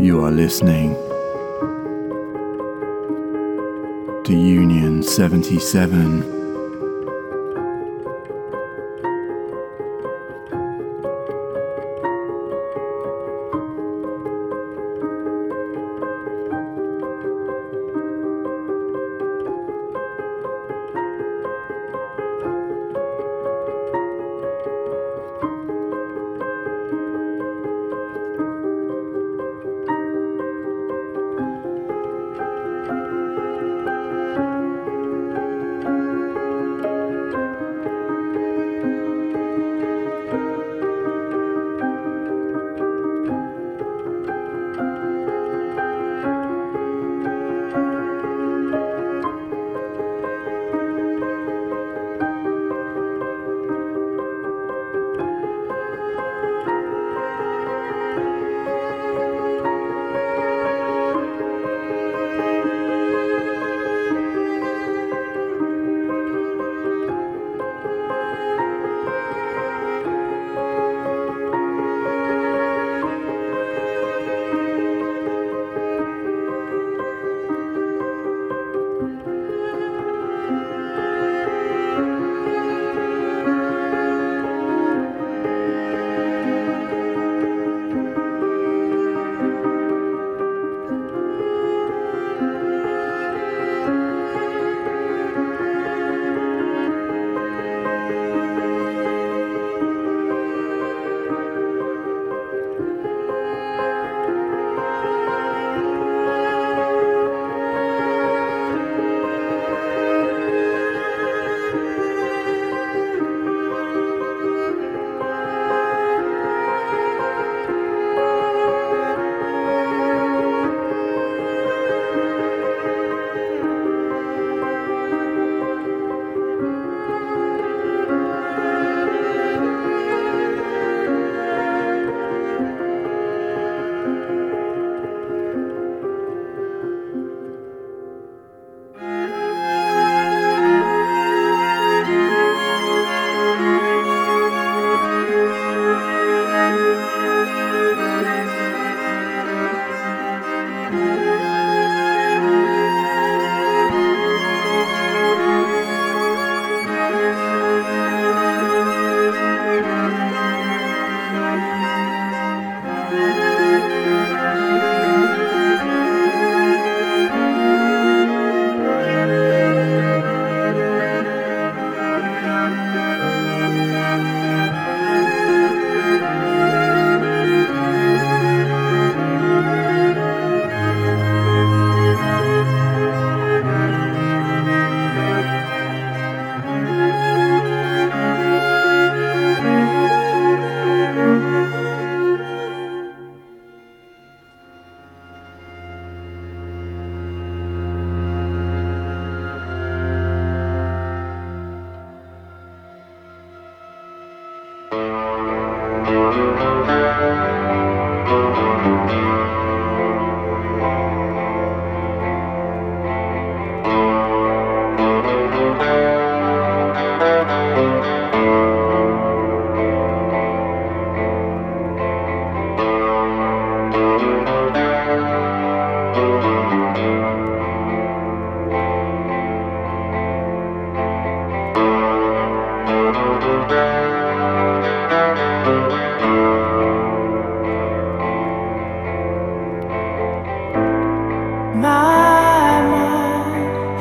You are listening to Union 77.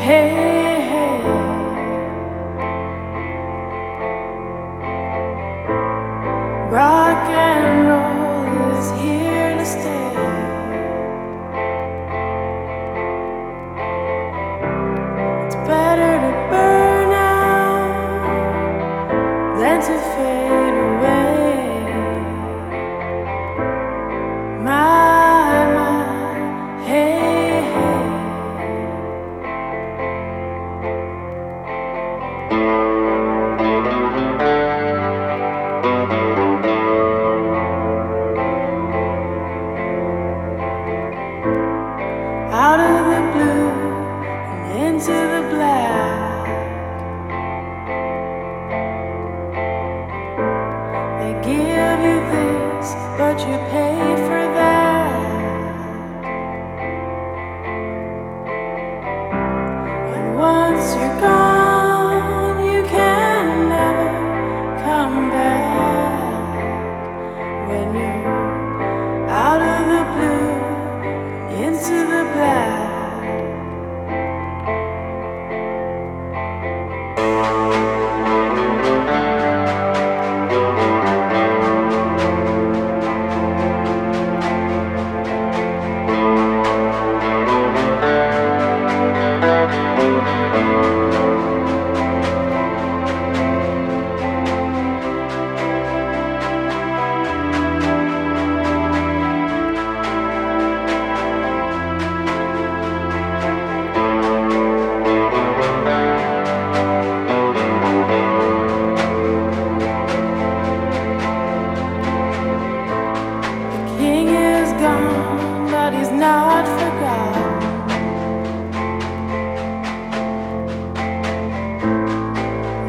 Give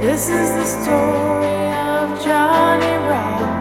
This is the story of Johnny Rock.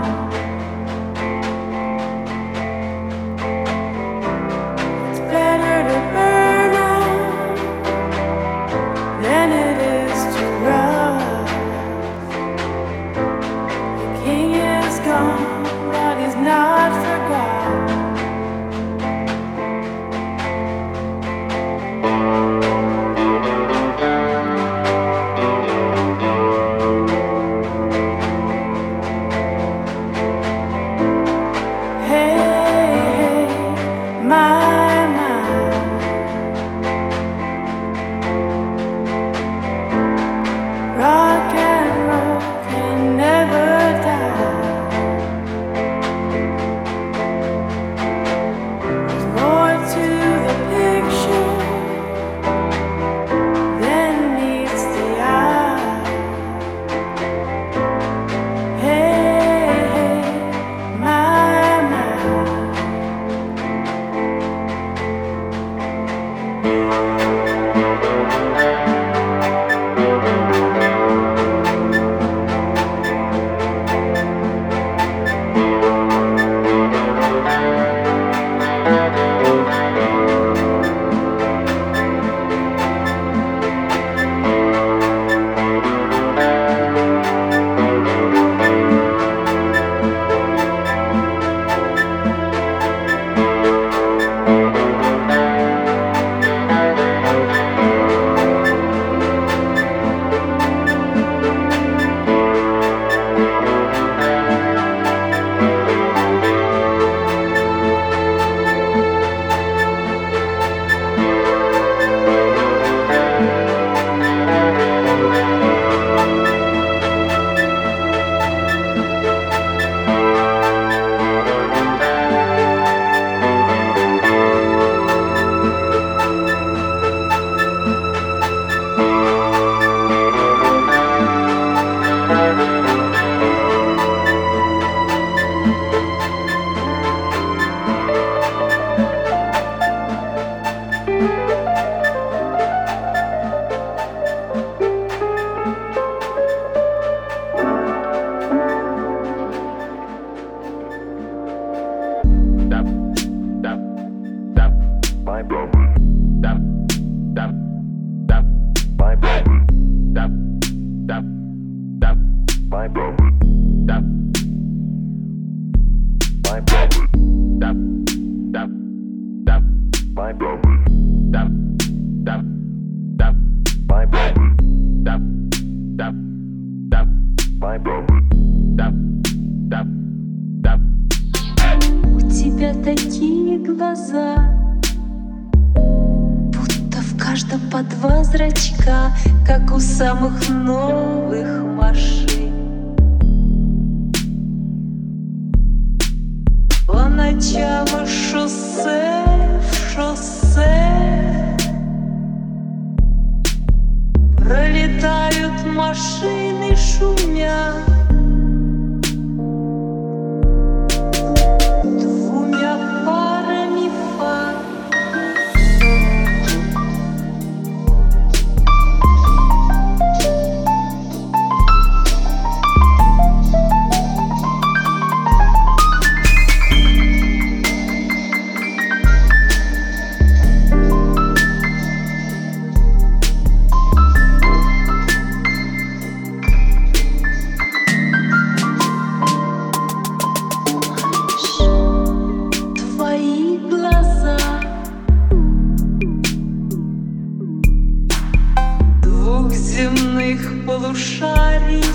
os ares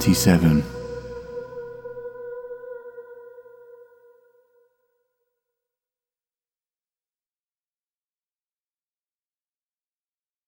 27.